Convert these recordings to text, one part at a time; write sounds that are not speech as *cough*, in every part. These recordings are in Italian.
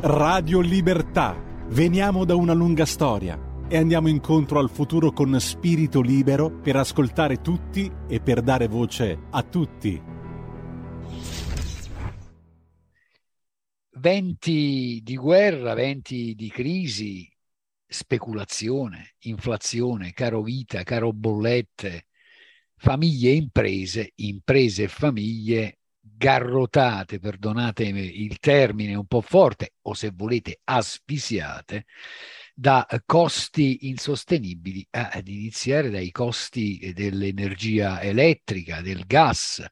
Radio Libertà. Veniamo da una lunga storia e andiamo incontro al futuro con spirito libero per ascoltare tutti e per dare voce a tutti. Venti di guerra, venti di crisi, speculazione, inflazione, caro vita, caro bollette, famiglie e imprese, imprese e famiglie garrotate, perdonatemi il termine un po' forte, o se volete asfisiate, da costi insostenibili, ad iniziare dai costi dell'energia elettrica, del gas.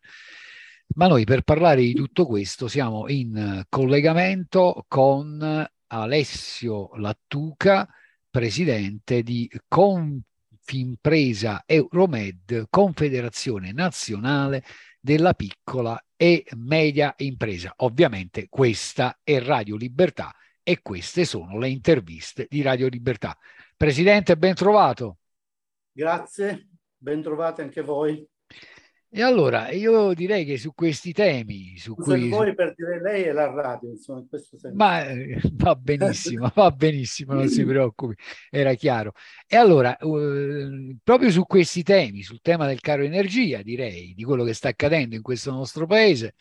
Ma noi per parlare di tutto questo siamo in collegamento con Alessio Lattuca, presidente di Confimpresa Euromed, Confederazione Nazionale della Piccola e Media Impresa. Ovviamente questa è Radio Libertà e queste sono le interviste di Radio Libertà. Presidente, ben trovato. Grazie, ben trovate anche voi. E allora io direi che su questi temi, su Scusa cui... voi per dire lei e la radio, insomma, in questo senso. Ma eh, va benissimo, va benissimo, non si preoccupi, era chiaro. E allora, eh, proprio su questi temi, sul tema del caro energia, direi, di quello che sta accadendo in questo nostro paese,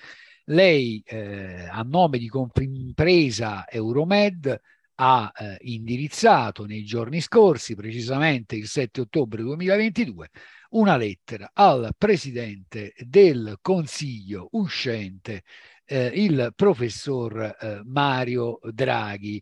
lei eh, a nome di Confimpresa Euromed ha eh, indirizzato nei giorni scorsi, precisamente il 7 ottobre 2022, una lettera al presidente del consiglio uscente, eh, il professor eh, Mario Draghi.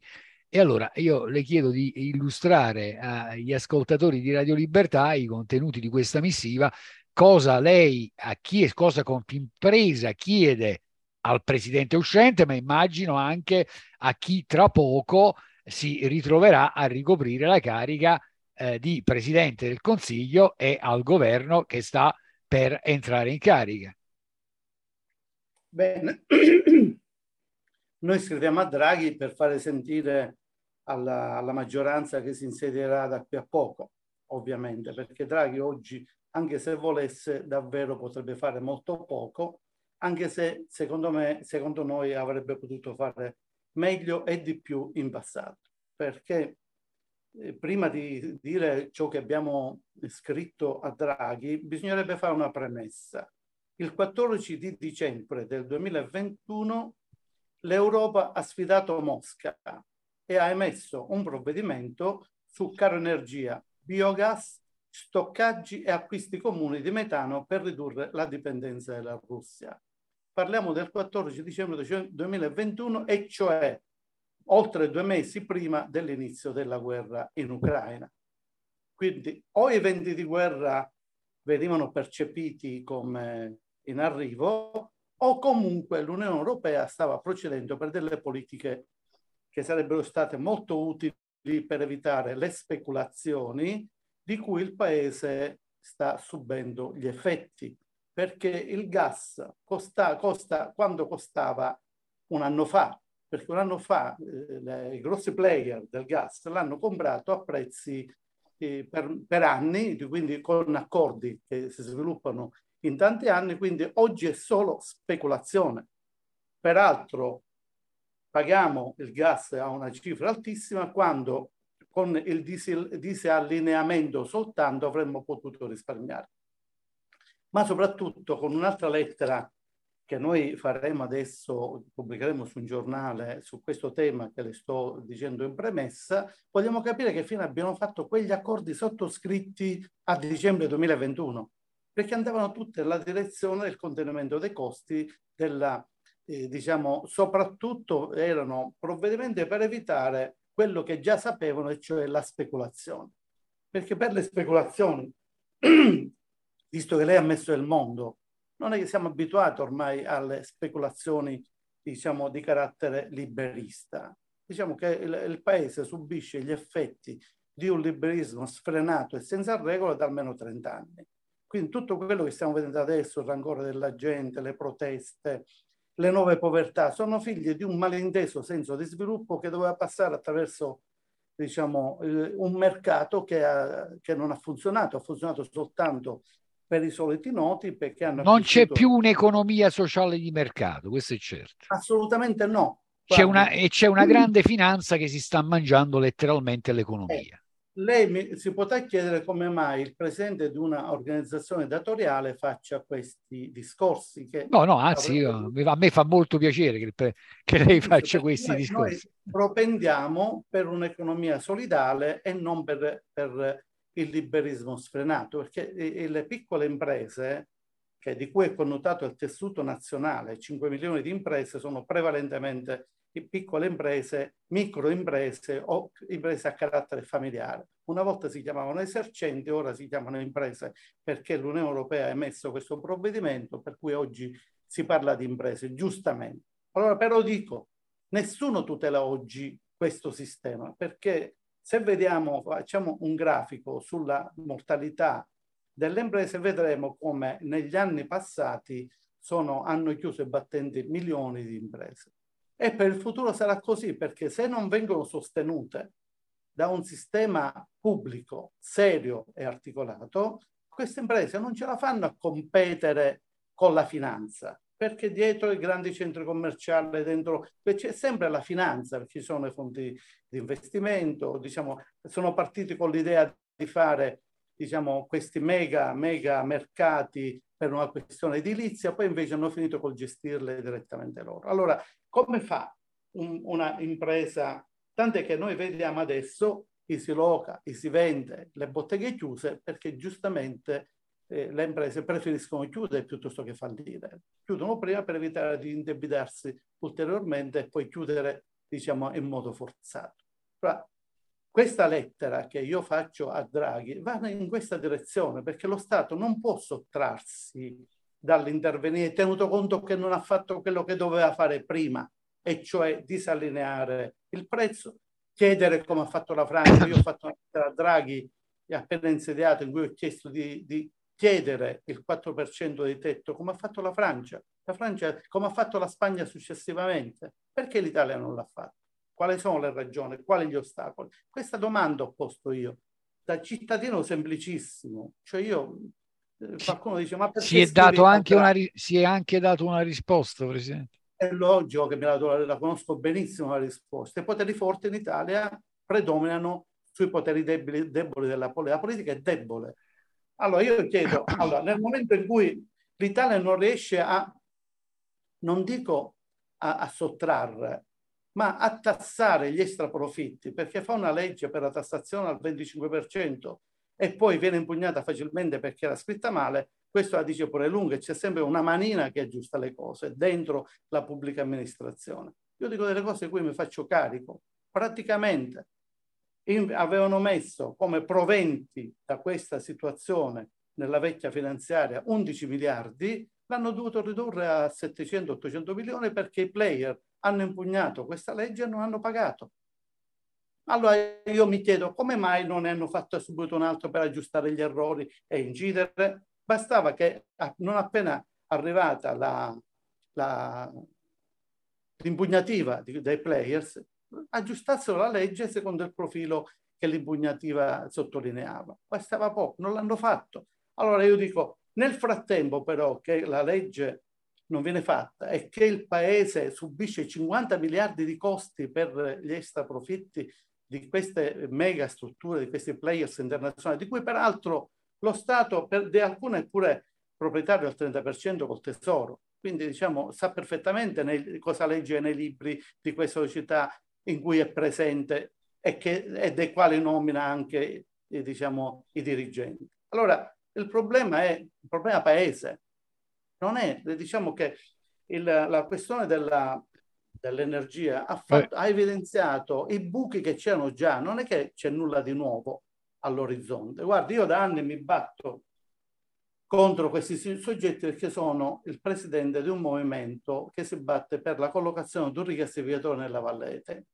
E allora io le chiedo di illustrare agli ascoltatori di Radio Libertà i contenuti di questa missiva, cosa lei a chi cosa Confimpresa chiede al presidente uscente, ma immagino anche a chi tra poco si ritroverà a ricoprire la carica eh, di Presidente del Consiglio e al governo che sta per entrare in carica. Bene, noi scriviamo a Draghi per fare sentire alla, alla maggioranza che si insedierà da qui a poco, ovviamente, perché Draghi oggi, anche se volesse, davvero potrebbe fare molto poco, anche se secondo me, secondo noi avrebbe potuto fare meglio e di più in passato, perché prima di dire ciò che abbiamo scritto a Draghi, bisognerebbe fare una premessa. Il 14 di dicembre del 2021 l'Europa ha sfidato Mosca e ha emesso un provvedimento su caro energia, biogas, stoccaggi e acquisti comuni di metano per ridurre la dipendenza della Russia. Parliamo del 14 dicembre 2021 e cioè oltre due mesi prima dell'inizio della guerra in Ucraina. Quindi o i venti di guerra venivano percepiti come in arrivo o comunque l'Unione Europea stava procedendo per delle politiche che sarebbero state molto utili per evitare le speculazioni di cui il Paese sta subendo gli effetti, perché il gas costa, costa quando costava un anno fa, perché un anno fa eh, i grossi player del gas l'hanno comprato a prezzi eh, per, per, anni, quindi con accordi che si sviluppano in tanti anni, quindi oggi è solo speculazione. Peraltro paghiamo il gas a una cifra altissima quando con il disallineamento soltanto avremmo potuto risparmiare. Ma soprattutto con un'altra lettera che noi faremo adesso, pubblicheremo su un giornale su questo tema che le sto dicendo in premessa, vogliamo capire che fine abbiamo fatto quegli accordi sottoscritti a dicembre 2021, perché andavano tutte nella direzione del contenimento dei costi, della, eh, diciamo, soprattutto erano provvedimenti per evitare quello che già sapevano, e cioè la speculazione. Perché per le speculazioni, *clears throat* visto che lei ha messo il mondo non è che siamo abituati ormai alle speculazioni, diciamo, di carattere liberista. Diciamo che il, il paese subisce gli effetti di un liberismo sfrenato e senza regole da almeno 30 anni. Quindi tutto quello che stiamo vedendo adesso, il rancore della gente, le proteste, le nuove povertà, sono figlie di un malinteso senso di sviluppo che doveva passare attraverso diciamo, un mercato che, ha, che non ha funzionato, ha funzionato soltanto per i soliti noti perché hanno... Non c'è più un'economia sociale di mercato, questo è certo. Assolutamente no, C'è una, e c'è una grande finanza che si sta mangiando letteralmente l'economia. Eh, lei mi, si potrà chiedere come mai il presidente di una organizzazione datoriale faccia questi discorsi. Che no, no, anzi, io, a me fa molto piacere che, che lei faccia questi discorsi. Noi propendiamo per un'economia solidale e non per, per il liberismo sfrenato, perché le piccole imprese che, di cui è connotato il tessuto nazionale, 5 milioni di imprese sono prevalentemente piccole imprese, microimprese o imprese a carattere familiare. Una volta si chiamavano esercenti, ora si chiamano imprese perché l'Unione Europea ha emesso questo provvedimento per cui oggi si parla di imprese, giustamente. Allora però dico, nessuno tutela oggi questo sistema perché se vediamo, facciamo un grafico sulla mortalità delle imprese, vedremo come negli anni passati sono, hanno chiuso i battenti milioni di imprese. E per il futuro sarà così, perché se non vengono sostenute da un sistema pubblico serio e articolato, queste imprese non ce la fanno a competere con la finanza, perché dietro i grandi centri commerciali, dentro c'è sempre la finanza, ci sono i fondi di investimento, diciamo, sono partiti con l'idea di fare diciamo, questi mega, mega mercati per una questione edilizia, poi invece hanno finito col gestirle direttamente loro. Allora, come fa un, una impresa, tant'è che noi vediamo adesso chi si loca, chi si vende, le botteghe chiuse, perché giustamente eh, le imprese preferiscono chiudere piuttosto che fallire. Chiudono prima per evitare di indebitarsi ulteriormente e poi chiudere, diciamo, in modo forzato. Però questa lettera che io faccio a Draghi va in questa direzione perché lo Stato non può sottrarsi dall'intervenire tenuto conto che non ha fatto quello che doveva fare prima e cioè disallineare il prezzo, chiedere come ha fatto la Francia. Io ho fatto una lettera a Draghi appena insediato in cui ho chiesto di, di chiedere il 4% di tetto come ha fatto la Francia, la Francia come ha fatto la Spagna successivamente. Perché l'Italia non l'ha fatto? Quali sono le ragioni? Quali gli ostacoli? Questa domanda ho posto io, da cittadino semplicissimo. Cioè io, eh, qualcuno dice, ma perché... Si è, dato anche una, si è anche dato una risposta, Presidente. È logico che me la, la conosco benissimo la risposta. I poteri forti in Italia predominano sui poteri deboli, deboli della politica. La politica è debole. Allora io chiedo, *coughs* allora, nel momento in cui l'Italia non riesce a, non dico a, a sottrarre, ma a tassare gli extraprofitti, perché fa una legge per la tassazione al 25% e poi viene impugnata facilmente perché era scritta male, questo la dice pure lunga, c'è sempre una manina che aggiusta le cose dentro la pubblica amministrazione. Io dico delle cose di cui mi faccio carico. Praticamente avevano messo come proventi da questa situazione nella vecchia finanziaria 11 miliardi, l'hanno dovuto ridurre a 700-800 milioni perché i player hanno impugnato questa legge e non hanno pagato. Allora io mi chiedo come mai non ne hanno fatto subito un altro per aggiustare gli errori e incidere? Bastava che non appena arrivata la, la, l'impugnativa dei players aggiustassero la legge secondo il profilo che l'impugnativa sottolineava. Bastava poco, non l'hanno fatto. Allora io dico, nel frattempo però che la legge non viene fatta e che il paese subisce 50 miliardi di costi per gli extra profitti di queste mega strutture, di questi players internazionali, di cui peraltro lo Stato per, di alcune è pure proprietario al 30% col tesoro. Quindi diciamo sa perfettamente nei, cosa legge nei libri di queste società in cui è presente e, che, e dei quali nomina anche eh, diciamo, i dirigenti. Allora il problema è il problema paese, non è, diciamo che il, la questione della, dell'energia ha, fatto, ha, evidenziato i buchi che c'erano già, non è che c'è nulla di nuovo all'orizzonte. Guardi, io da anni mi batto contro questi soggetti perché sono il presidente di un movimento che si batte per la collocazione di un rigassificatore nella Valle dei Tempi.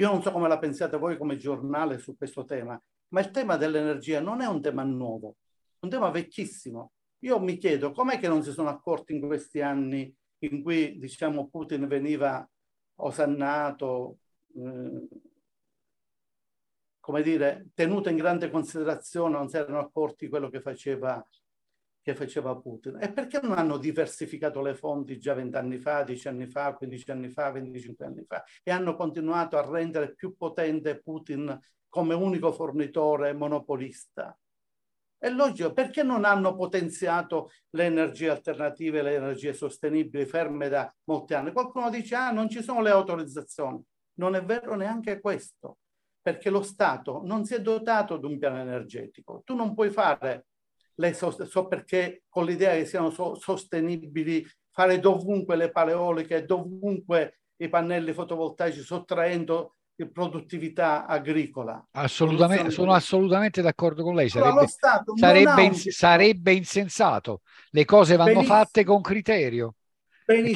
Io non so come la pensate voi come giornale su questo tema, ma il tema dell'energia non è un tema nuovo, è un tema vecchissimo. Io mi chiedo com'è che non si sono accorti in questi anni in cui diciamo, Putin veniva osannato, eh, come dire, tenuto in grande considerazione, non si erano accorti quello che faceva che faceva Putin. E perché non hanno diversificato le fonti già vent'anni fa, dieci anni fa, quindici anni fa, venticinque anni fa e hanno continuato a rendere più potente Putin come unico fornitore monopolista? È logico, perché non hanno potenziato le energie alternative, le energie sostenibili ferme da molti anni? Qualcuno dice, ah, non ci sono le autorizzazioni. Non è vero neanche questo, perché lo Stato non si è dotato di un piano energetico. Tu non puoi fare le so, so perché con l'idea che siano so, sostenibili, fare dovunque le paleoliche, dovunque i pannelli fotovoltaici, sottraendo produttività agricola. Assolutamente, sono assolutamente d'accordo con lei. Sarebbe, sarebbe, in, sarebbe insensato. Le cose vanno Benissimo. fatte con criterio.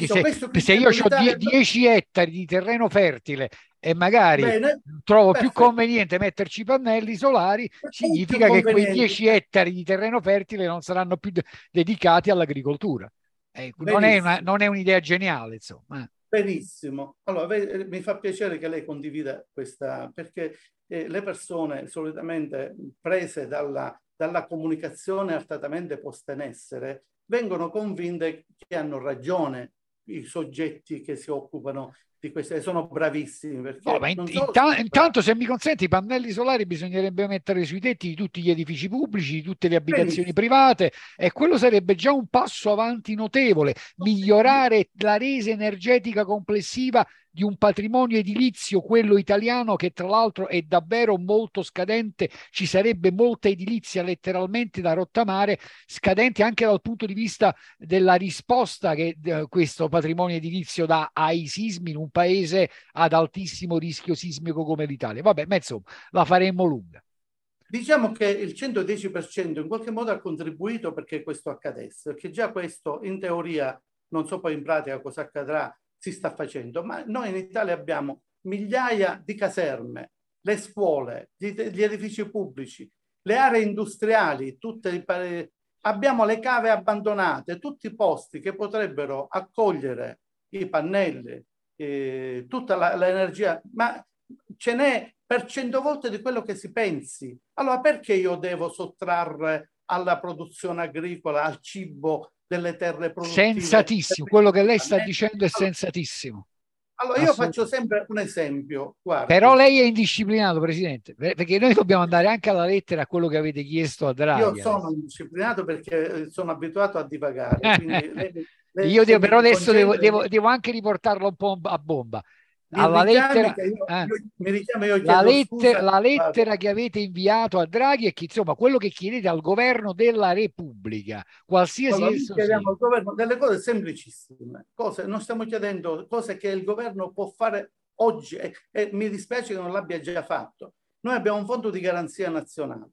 Se, se, io ho 10 ettari di terreno fertile e magari Bene, trovo perfetto. più conveniente metterci pannelli solari, significa che quei 10 ettari di terreno fertile non saranno più de- dedicati all'agricoltura. Eh, non, è una, non, è un'idea geniale, insomma. Benissimo. Allora, mi fa piacere che lei condivida questa, perché eh, le persone solitamente prese dalla, dalla comunicazione artatamente posta in essere vengono convinte che hanno ragione i soggetti che si occupano di queste, sono bravissimi. No, ma in, inta- intanto, se mi consente, i pannelli solari bisognerebbe mettere sui tetti di tutti gli edifici pubblici, di tutte le abitazioni Benissimo. private, e quello sarebbe già un passo avanti notevole. Migliorare la resa energetica complessiva di un patrimonio edilizio, quello italiano, che tra l'altro è davvero molto scadente. Ci sarebbe molta edilizia letteralmente da rottamare, scadente anche dal punto di vista della risposta che eh, questo patrimonio edilizio dà ai sismi in un paese ad altissimo rischio sismico come l'Italia. Vabbè, ma insomma, la faremmo lunga. Diciamo che il 110% in qualche modo ha contribuito perché questo accadesse, perché già questo in teoria, non so poi in pratica cosa accadrà, si sta facendo, ma noi in Italia abbiamo migliaia di caserme, le scuole, gli, gli edifici pubblici, le aree industriali, tutte le, abbiamo le cave abbandonate, tutti i posti che potrebbero accogliere i pannelli, eh, tutta la, l'energia, ma ce n'è per cento volte di quello che si pensi. Allora perché io devo sottrarre alla produzione agricola, al cibo delle terre produttive. Sensatissimo, quello che lei sta dicendo è sensatissimo. Allora, io faccio sempre un esempio. Guarda. Però lei è indisciplinato, Presidente, perché noi dobbiamo andare anche alla lettera a quello che avete chiesto a Draghi. Io sono indisciplinato perché sono abituato a divagare. *laughs* lei io devo, però adesso devo, devo, devo, anche riportarlo un po' a bomba. Alla lettera, io, eh, io, la, lettera, la lettera che avete inviato a Draghi è che insomma quello che chiedete al governo della Repubblica, qualsiasi allora, chiediamo al governo delle cose semplicissime, cose, non stiamo chiedendo cose che il governo può fare oggi e, e mi dispiace che non l'abbia già fatto. Noi abbiamo un fondo di garanzia nazionale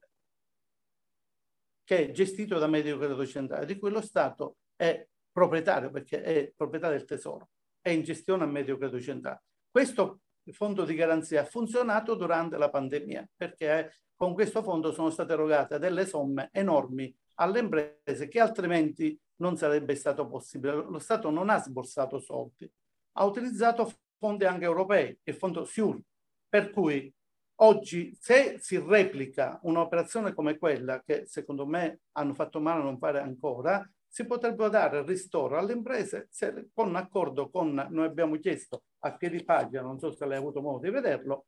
che è gestito da Medico Credito Centrale, di cui lo Stato è proprietario perché è proprietà del Tesoro, è in gestione a Medio Credito Centrale. Questo fondo di garanzia ha funzionato durante la pandemia perché con questo fondo sono state erogate delle somme enormi alle imprese che altrimenti non sarebbe stato possibile. Lo Stato non ha sborsato soldi, ha utilizzato fondi anche europei, il fondo SIUR, per cui oggi se si replica un'operazione come quella che secondo me hanno fatto male a non fare ancora, si potrebbe dare ristoro alle imprese se, con accordo con, noi abbiamo chiesto a piedi pagina, non so se lei ha avuto modo di vederlo,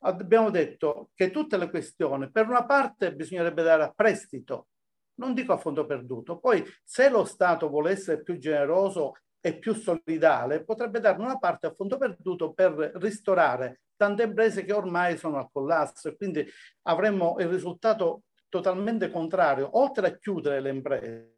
abbiamo detto che tutte le questioni, per una parte bisognerebbe dare a prestito, non dico a fondo perduto, poi se lo Stato vuole essere più generoso e più solidale, potrebbe dare una parte a fondo perduto per ristorare tante imprese che ormai sono al collasso e quindi avremmo il risultato totalmente contrario, oltre a chiudere le imprese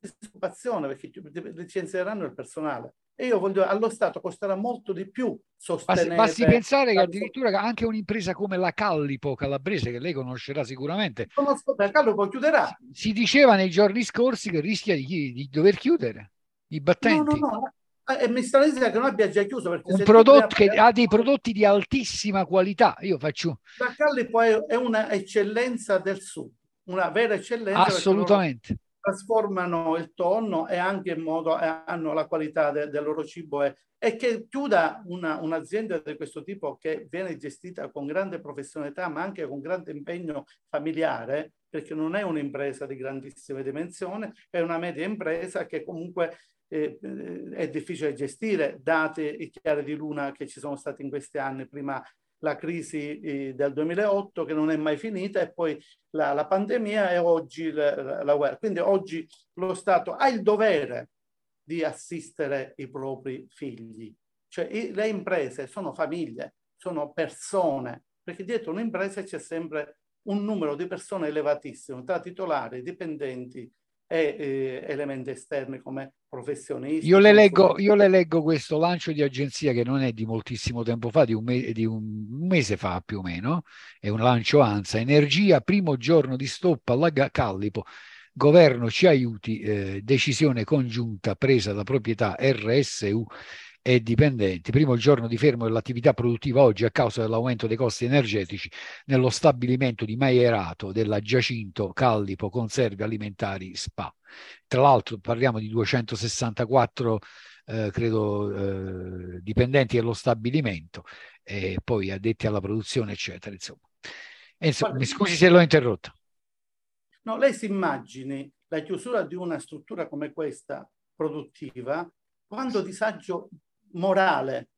disoccupazione perché licenzieranno il personale. E io voglio, allo Stato costerà molto di più sostenere... Basti, pensare che addirittura anche un'impresa come la Callipo calabrese, che lei conoscerà sicuramente... Conosco, la Callipo chiuderà. Si, si, diceva nei giorni scorsi che rischia di, di dover chiudere i battenti. No, no, no. E mi sta dicendo che non abbia già chiuso perché un prodotto che ha dei prodotti di altissima qualità. Io faccio la Callipo è, è una eccellenza del sud, una vera eccellenza. Assolutamente trasformano il tonno e anche in modo eh, hanno la qualità de, del loro cibo e, e che chiuda una, un'azienda di questo tipo che viene gestita con grande professionalità ma anche con grande impegno familiare perché non è un'impresa di grandissime dimensioni, è una media impresa che comunque eh, è difficile gestire, date i chiari di luna che ci sono stati in questi anni, prima la crisi eh, del 2008 che non è mai finita e poi la, la pandemia e oggi la, la, guerra. Quindi oggi lo Stato ha il dovere di assistere i propri figli. Cioè i, le imprese sono famiglie, sono persone, perché dietro un'impresa c'è sempre un numero di persone elevatissimo, tra titolari, dipendenti, e eh, elementi esterni come professionisti. Io le, leggo, io le, leggo, questo lancio di agenzia che non è di moltissimo tempo fa, di un, me, di un, mese fa più o meno, è un lancio ANSA, energia, primo giorno di stop alla Callipo, governo ci aiuti, eh, decisione congiunta presa da proprietà RSU e dipendenti. Primo giorno di fermo dell'attività produttiva oggi a causa dell'aumento dei costi energetici nello stabilimento di Maierato della Giacinto Callipo Conserve Alimentari SPA. Tra l'altro parliamo di 264 eh, credo eh, dipendenti dello stabilimento e poi addetti alla produzione eccetera insomma. Insomma mi scusi se l'ho interrotto. No, lei si immagini la chiusura di una struttura come questa produttiva quando disagio morale,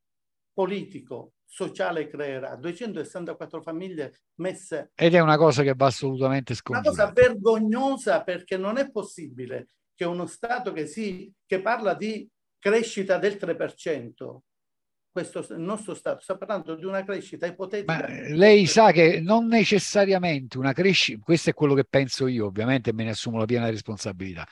politico, sociale creerà. 264 famiglie messe... Ed è una cosa che va assolutamente scongiurata. Una cosa vergognosa perché non è possibile che uno Stato che, si, che parla di crescita del 3%, questo nostro Stato sta parlando di una crescita ipotetica. Ma lei sa che non necessariamente una crescita, questo è quello che penso io, ovviamente me ne assumo la piena responsabilità.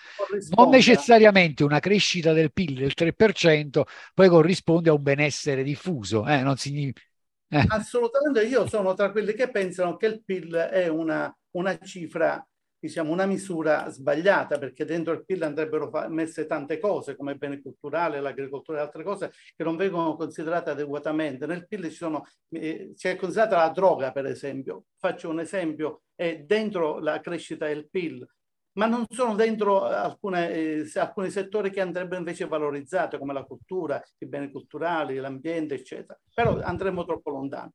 Non necessariamente una crescita del PIL del 3% poi corrisponde a un benessere diffuso, eh? non significa... Eh. Assolutamente, io sono tra quelli che pensano che il PIL è una, una cifra diciamo, una misura sbagliata perché dentro il PIL andrebbero messe tante cose come beni culturali, l'agricoltura e altre cose che non vengono considerate adeguatamente. Nel PIL ci sono, eh, si è considerata la droga per esempio, faccio un esempio, è dentro la crescita del PIL, ma non sono dentro alcune, eh, alcuni settori che andrebbero invece valorizzati come la cultura, i beni culturali, l'ambiente eccetera, però andremmo troppo lontano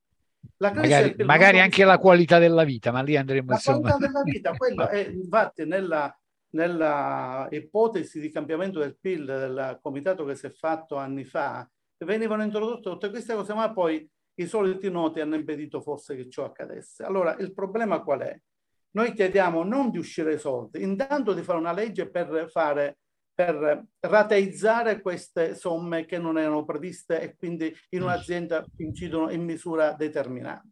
magari, magari anche la qualità della vita, ma lì andremo la insomma. qualità della vita, *laughs* quella è infatti nella, nella ipotesi di cambiamento del PIL del comitato che si è fatto anni fa, venivano introdotte tutte queste cose, ma poi i soliti noti hanno impedito forse che ciò accadesse. Allora, il problema qual è? Noi chiediamo non di uscire soldi, intanto di fare una legge per fare per rateizzare queste somme che non erano previste e quindi in un'azienda incidono in misura determinante.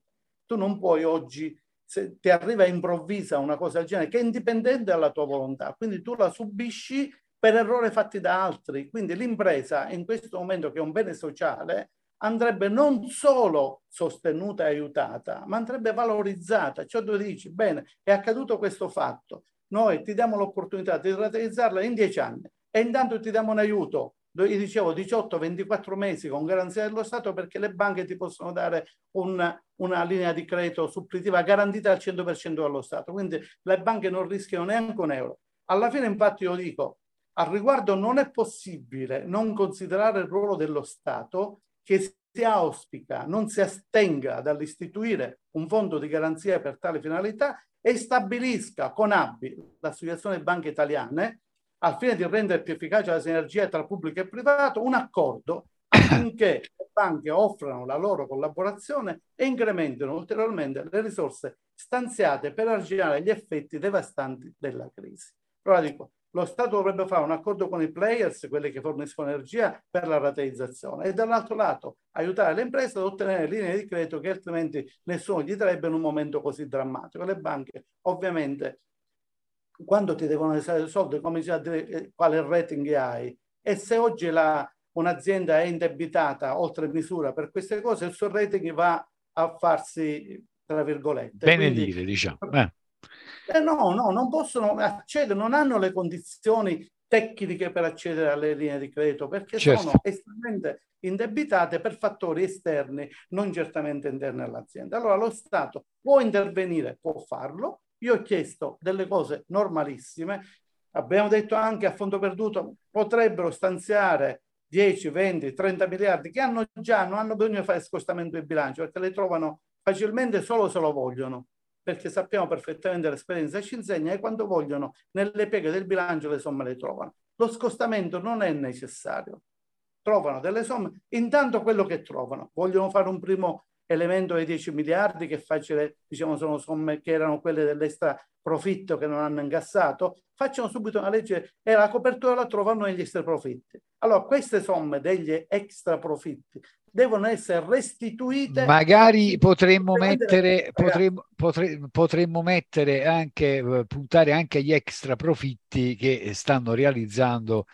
Tu non puoi oggi, se ti arriva improvvisa una cosa del genere, che è indipendente dalla tua volontà, quindi tu la subisci per errori fatti da altri. Quindi l'impresa in questo momento che è un bene sociale andrebbe non solo sostenuta e aiutata, ma andrebbe valorizzata. Cioè tu dici, bene, è accaduto questo fatto, noi ti diamo l'opportunità di rateizzarla in dieci anni e intanto ti diamo un aiuto, io dicevo 18-24 mesi con garanzia dello Stato perché le banche ti possono dare un, una linea di credito suppletiva garantita al 100% dallo Stato, quindi le banche non rischiano neanche un euro. Alla fine infatti io dico, al riguardo non è possibile non considerare il ruolo dello Stato che si auspica non si astenga dall'istituire un fondo di garanzia per tale finalità e stabilisca con ABI, l'Associazione Banche Italiane, al fine di rendere più efficace la sinergia tra pubblico e privato, un accordo affinché le banche offrano la loro collaborazione e incrementino ulteriormente le risorse stanziate per arginare gli effetti devastanti della crisi. Allora dico, lo Stato dovrebbe fare un accordo con i players, quelli che forniscono energia, per la rateizzazione e dall'altro lato aiutare le imprese ad ottenere linee di credito che altrimenti nessuno gli darebbe in un momento così drammatico. Le banche ovviamente quando ti devono essere soldi, come si dire eh, quale rating hai. E se oggi la, un'azienda è indebitata oltre misura per queste cose, il suo rating va a farsi, tra virgolette. Benedire, Quindi, diciamo. Eh. Eh no, no, non possono accedere, non hanno le condizioni tecniche per accedere alle linee di credito perché certo. sono estremamente indebitate per fattori esterni, non certamente interni all'azienda. Allora lo Stato può intervenire, può farlo, io ho chiesto delle cose normalissime, abbiamo detto anche a fondo perduto, potrebbero stanziare 10, 20, 30 miliardi che hanno già, non hanno bisogno di fare scostamento di bilancio perché le trovano facilmente solo se lo vogliono perché sappiamo perfettamente l'esperienza ci insegna che quando vogliono nelle pieghe del bilancio le somme le trovano. Lo scostamento non è necessario. Trovano delle somme, intanto quello che trovano. Vogliono fare un primo elemento dei 10 miliardi che facile, diciamo, sono somme che erano quelle dell'extra profitto che non hanno incassato, facciano subito una legge e la copertura la trovano negli extra profitti. Allora, queste somme degli extra profitti devono essere restituite. Magari potremmo mettere, potremmo, potremmo, potremmo mettere anche, eh, puntare anche agli extra profitti che stanno realizzando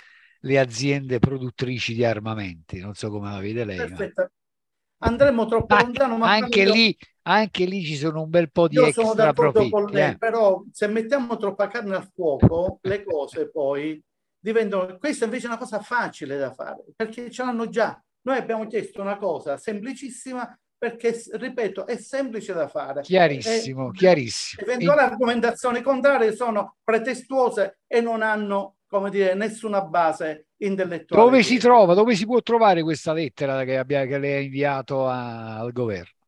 le aziende produttrici di armamenti. Non so come la vede lei. Perfetto. Andremo troppo ma lontano, ma anche lì, anche lì ci sono un bel po' di io sono d'accordo profitti. con lei, eh. però se mettiamo troppa carne al fuoco, le cose poi diventano... Questa invece è una cosa facile da fare, perché ce l'hanno già noi abbiamo chiesto una cosa semplicissima perché, ripeto, è semplice da fare. Chiarissimo, e, chiarissimo. Eventuali e... argomentazioni contrarie sono pretestuose e non hanno, come dire, nessuna base intellettuale. Dove si trova, dove si può trovare questa lettera che, abbia, che lei ha inviato a, al governo?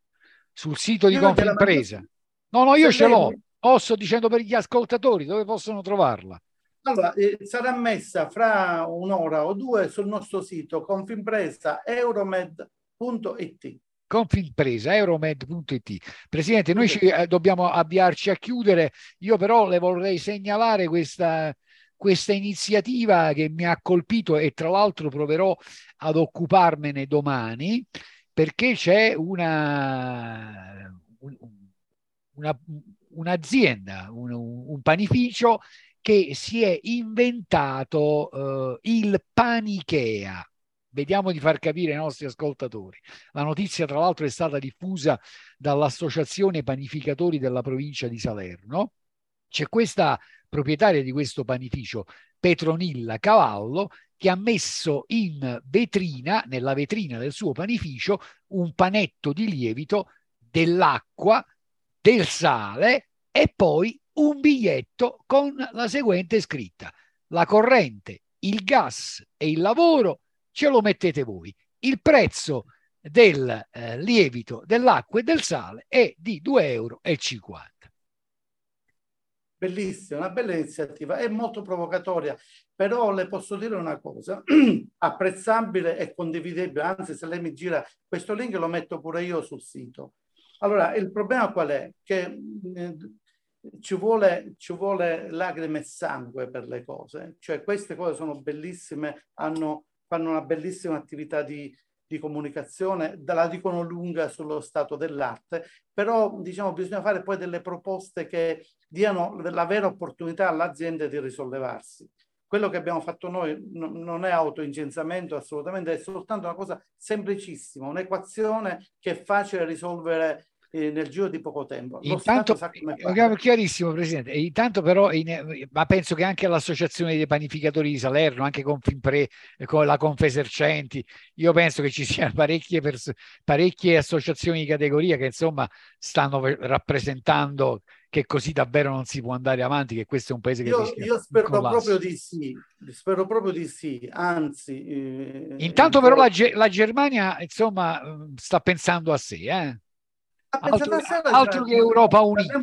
Sul sito di Confimpresa? No, no, io ce l'ho. Sto dicendo per gli ascoltatori dove possono trovarla. Allora, eh, sarà messa fra un'ora o due sul nostro sito confimpresa euromed.it. Confimpresa euromed.it. Presidente, noi ci, eh, dobbiamo avviarci a chiudere. Io però le vorrei segnalare questa, questa iniziativa che mi ha colpito e tra l'altro proverò ad occuparmene domani perché c'è una, una, un'azienda, un, un panificio che si è inventato eh, il panichea. Vediamo di far capire ai nostri ascoltatori. La notizia, tra l'altro, è stata diffusa dall'Associazione Panificatori della provincia di Salerno. C'è questa proprietaria di questo panificio, Petronilla Cavallo, che ha messo in vetrina, nella vetrina del suo panificio, un panetto di lievito dell'acqua, del sale e poi un biglietto con la seguente scritta. La corrente, il gas e il lavoro ce lo mettete voi. Il prezzo del eh, lievito dell'acqua e del sale è di 2,50 euro. Bellissima, una bella iniziativa, è molto provocatoria, però le posso dire una cosa, *clears throat* apprezzabile e condividibile, anzi se lei mi gira questo link lo metto pure io sul sito. Allora, il problema qual è? Che eh, ci vuole, ci vuole lacrime e sangue per le cose, cioè queste cose sono bellissime, hanno, fanno una bellissima attività di, di comunicazione, la dicono lunga sullo stato dell'arte, però diciamo bisogna fare poi delle proposte che diano la vera opportunità all'azienda di risollevarsi. Quello che abbiamo fatto noi non è autoincensamento assolutamente, è soltanto una cosa semplicissima, un'equazione che è facile risolvere eh, nel giro di poco tempo. Lo intanto, chiarissimo Presidente, e intanto però, in, ma penso che anche l'Associazione dei Panificatori di Salerno, anche con Finpre, con la Confesercenti, io penso che ci *laughs* siano parecchie, pers- parecchie associazioni di categoria che insomma stanno rappresentando che così davvero non si può andare avanti, che questo è un paese che io, io spero proprio di sì, spero proprio di sì, anzi... Eh, Intanto però la, la, Germania insomma sta pensando a sé, eh? Altro, altro che Europa Unita.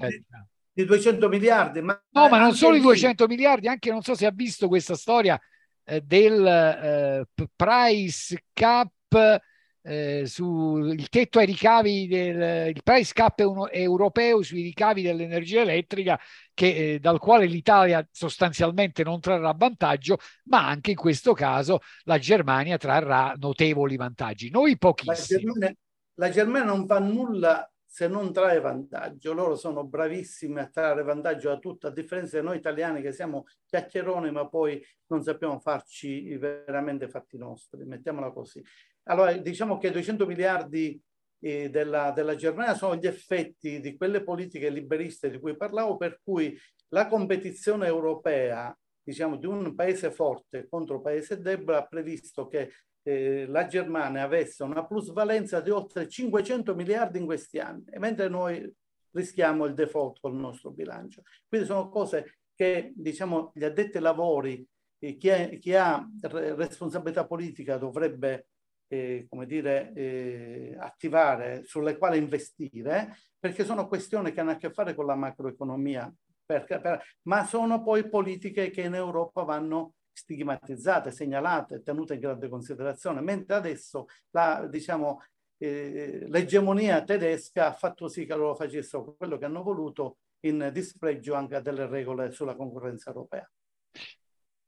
Di 200 miliardi. Ma no, ma non solo i 200 miliardi, anche non so se ha visto questa storia eh, del eh, price cap eh, sul tetto ai ricavi del il price cap uno, europeo sui ricavi dell'energia elettrica che, eh, dal quale l'Italia sostanzialmente non trarrà vantaggio ma anche in questo caso la Germania trarrà notevoli vantaggi noi pochissimi la Germania, la Germania non fa nulla se non trae vantaggio. Loro sono bravissimi a trarre vantaggio da tutto, a differenza di noi italiani che siamo chiacchieroni, ma poi non sappiamo farci veramente fatti nostri, mettiamola così. Allora, diciamo che 200 miliardi eh, della, della Germania sono gli effetti di quelle politiche liberiste di cui parlavo, per cui la competizione europea diciamo, di un paese forte contro un paese debole ha previsto che eh, la Germania avesse una plusvalenza di oltre 500 miliardi in questi anni, mentre noi rischiamo il default col nostro bilancio. Quindi sono cose che diciamo, gli addetti ai lavori, eh, chi, è, chi, ha responsabilità politica dovrebbe eh, come dire, eh, attivare, sulle quali investire, perché sono questioni che hanno a che fare con la macroeconomia, per, per, ma sono poi politiche che in Europa vanno stigmatizzate, segnalate, tenute in grande considerazione, mentre adesso la, diciamo, eh, l'egemonia tedesca ha fatto sì che loro facessero quello che hanno voluto in dispregio anche delle regole sulla concorrenza europea.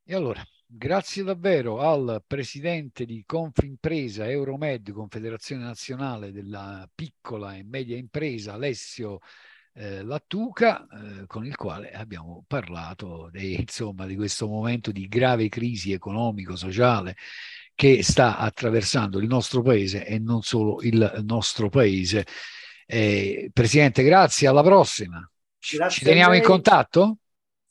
E allora, grazie davvero al presidente di Confimpresa Euromed, Confederazione Nazionale della Piccola e Media Impresa, Alessio eh, Lattuca, eh, con il quale abbiamo parlato de, *laughs* insomma, di questo momento di grave crisi economico-sociale che sta attraversando il nostro paese e non solo il nostro paese. Eh, Presidente, grazie, alla prossima. Grazie Ci teniamo in contatto?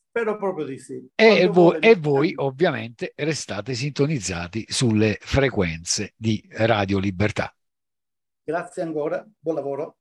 Spero proprio di sì. E voi, e voi, ovviamente restate sintonizzati sulle frequenze di Radio Libertà. Grazie ancora, buon lavoro.